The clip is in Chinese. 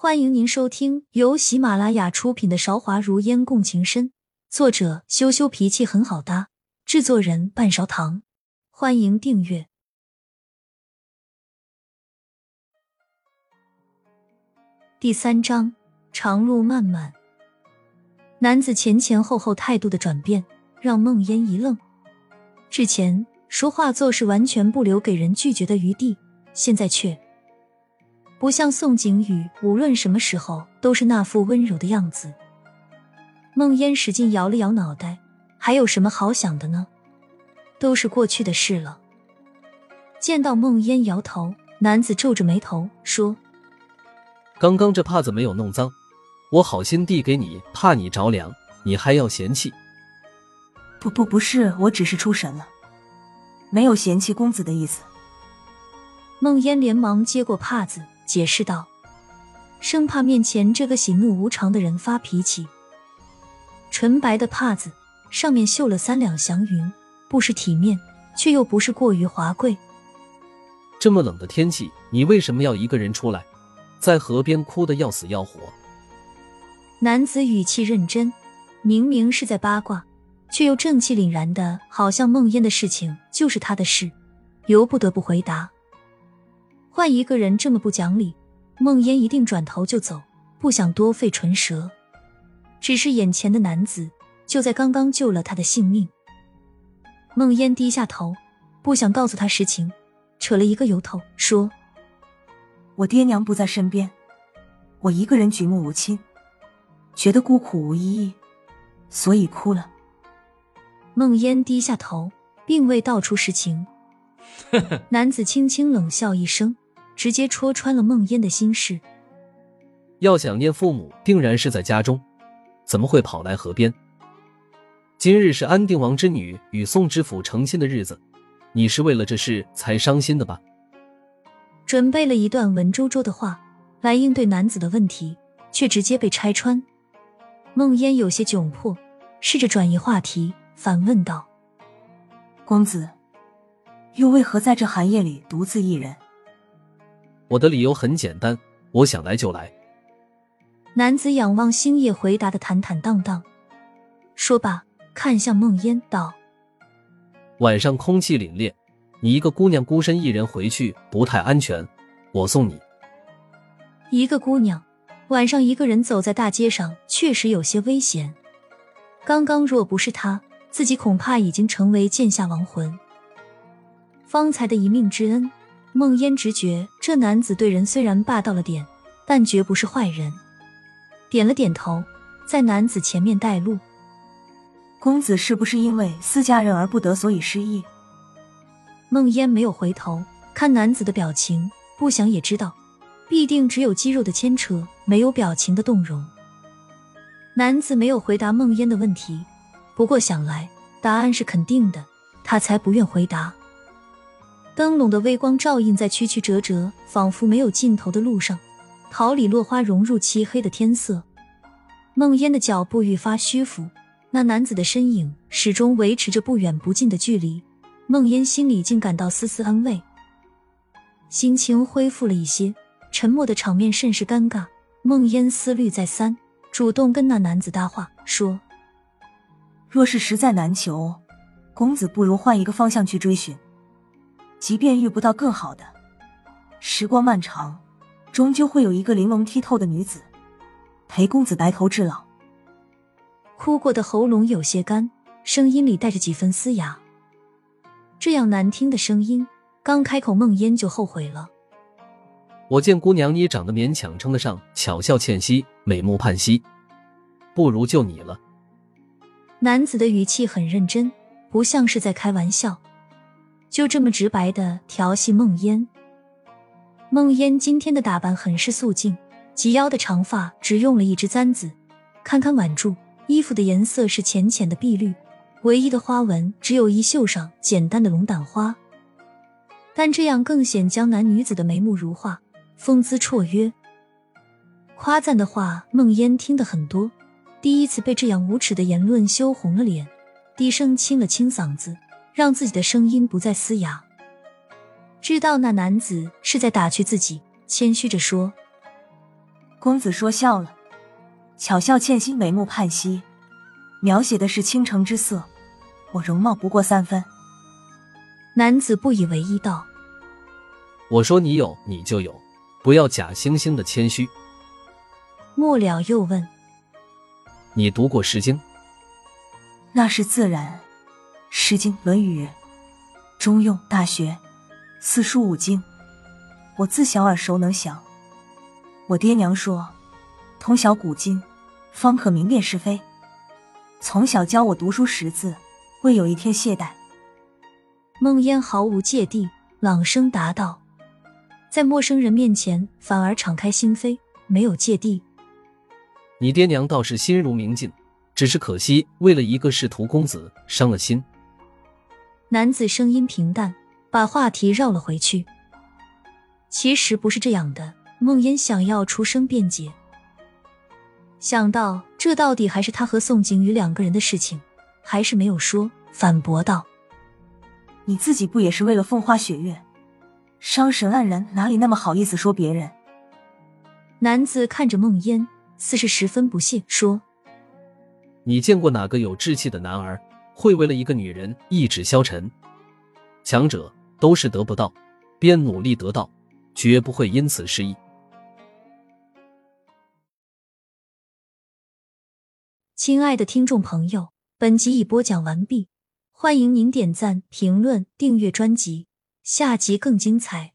欢迎您收听由喜马拉雅出品的《韶华如烟共情深》，作者羞羞脾气很好搭，制作人半勺糖。欢迎订阅第三章。长路漫漫，男子前前后后态度的转变让梦烟一愣。之前说话做事完全不留给人拒绝的余地，现在却……不像宋景宇，无论什么时候都是那副温柔的样子。梦烟使劲摇了摇脑袋，还有什么好想的呢？都是过去的事了。见到梦烟摇头，男子皱着眉头说：“刚刚这帕子没有弄脏，我好心递给你，怕你着凉，你还要嫌弃？不不不是，我只是出神了，没有嫌弃公子的意思。”梦烟连忙接过帕子。解释道，生怕面前这个喜怒无常的人发脾气。纯白的帕子上面绣了三两祥云，不失体面，却又不是过于华贵。这么冷的天气，你为什么要一个人出来，在河边哭得要死要活？男子语气认真，明明是在八卦，却又正气凛然的，好像梦烟的事情就是他的事，由不得不回答。换一个人这么不讲理，梦烟一定转头就走，不想多费唇舌。只是眼前的男子就在刚刚救了他的性命。梦烟低下头，不想告诉他实情，扯了一个由头说：“我爹娘不在身边，我一个人举目无亲，觉得孤苦无依依，所以哭了。”梦烟低下头，并未道出实情。男子轻轻冷笑一声。直接戳穿了梦烟的心事。要想念父母，定然是在家中，怎么会跑来河边？今日是安定王之女与宋知府成亲的日子，你是为了这事才伤心的吧？准备了一段文绉绉的话来应对男子的问题，却直接被拆穿。梦烟有些窘迫，试着转移话题，反问道：“公子，又为何在这寒夜里独自一人？”我的理由很简单，我想来就来。男子仰望星夜，回答的坦坦荡荡。说罢，看向梦烟道：“晚上空气凛冽，你一个姑娘孤身一人回去不太安全，我送你。”一个姑娘晚上一个人走在大街上，确实有些危险。刚刚若不是他，自己恐怕已经成为剑下亡魂。方才的一命之恩。梦烟直觉这男子对人虽然霸道了点，但绝不是坏人。点了点头，在男子前面带路。公子是不是因为私家人而不得，所以失忆？梦烟没有回头看男子的表情，不想也知道，必定只有肌肉的牵扯，没有表情的动容。男子没有回答梦烟的问题，不过想来答案是肯定的，他才不愿回答。灯笼的微光照映在曲曲折折、仿佛没有尽头的路上，桃李落花融入漆黑的天色。梦烟的脚步愈发虚浮，那男子的身影始终维持着不远不近的距离。梦烟心里竟感到丝丝安慰，心情恢复了一些。沉默的场面甚是尴尬。梦烟思虑再三，主动跟那男子搭话，说：“若是实在难求，公子不如换一个方向去追寻。”即便遇不到更好的，时光漫长，终究会有一个玲珑剔透的女子陪公子白头至老。哭过的喉咙有些干，声音里带着几分嘶哑。这样难听的声音，刚开口，梦烟就后悔了。我见姑娘你长得勉强称得上巧笑倩兮、美目盼兮，不如就你了。男子的语气很认真，不像是在开玩笑。就这么直白的调戏梦烟。梦烟今天的打扮很是素净，及腰的长发只用了一支簪子，堪堪挽住。衣服的颜色是浅浅的碧绿，唯一的花纹只有衣袖上简单的龙胆花。但这样更显江南女子的眉目如画，风姿绰约。夸赞的话，梦烟听得很多，第一次被这样无耻的言论羞红了脸，低声清了清嗓子。让自己的声音不再嘶哑。知道那男子是在打趣自己，谦虚着说：“公子说笑了，巧笑倩兮，眉目盼兮，描写的是倾城之色。我容貌不过三分。男子不以为意道：“我说你有你就有，不要假惺惺的谦虚。”末了又问：“你读过《诗经》？”那是自然，《诗经》《论语》《中庸》《大学》四书五经，我自小耳熟能详。我爹娘说，通晓古今，方可明辨是非。从小教我读书识字，未有一天懈怠。梦烟毫无芥蒂，朗声答道：“在陌生人面前，反而敞开心扉，没有芥蒂。你爹娘倒是心如明镜，只是可惜，为了一个仕途公子，伤了心。”男子声音平淡，把话题绕了回去。其实不是这样的。梦烟想要出声辩解，想到这到底还是他和宋景宇两个人的事情，还是没有说，反驳道：“你自己不也是为了风花雪月？伤神黯然，哪里那么好意思说别人？”男子看着梦烟，似是十分不屑，说：“你见过哪个有志气的男儿会为了一个女人意志消沉？强者都是得不到，便努力得到，绝不会因此失意。”亲爱的听众朋友，本集已播讲完毕，欢迎您点赞、评论、订阅专辑，下集更精彩。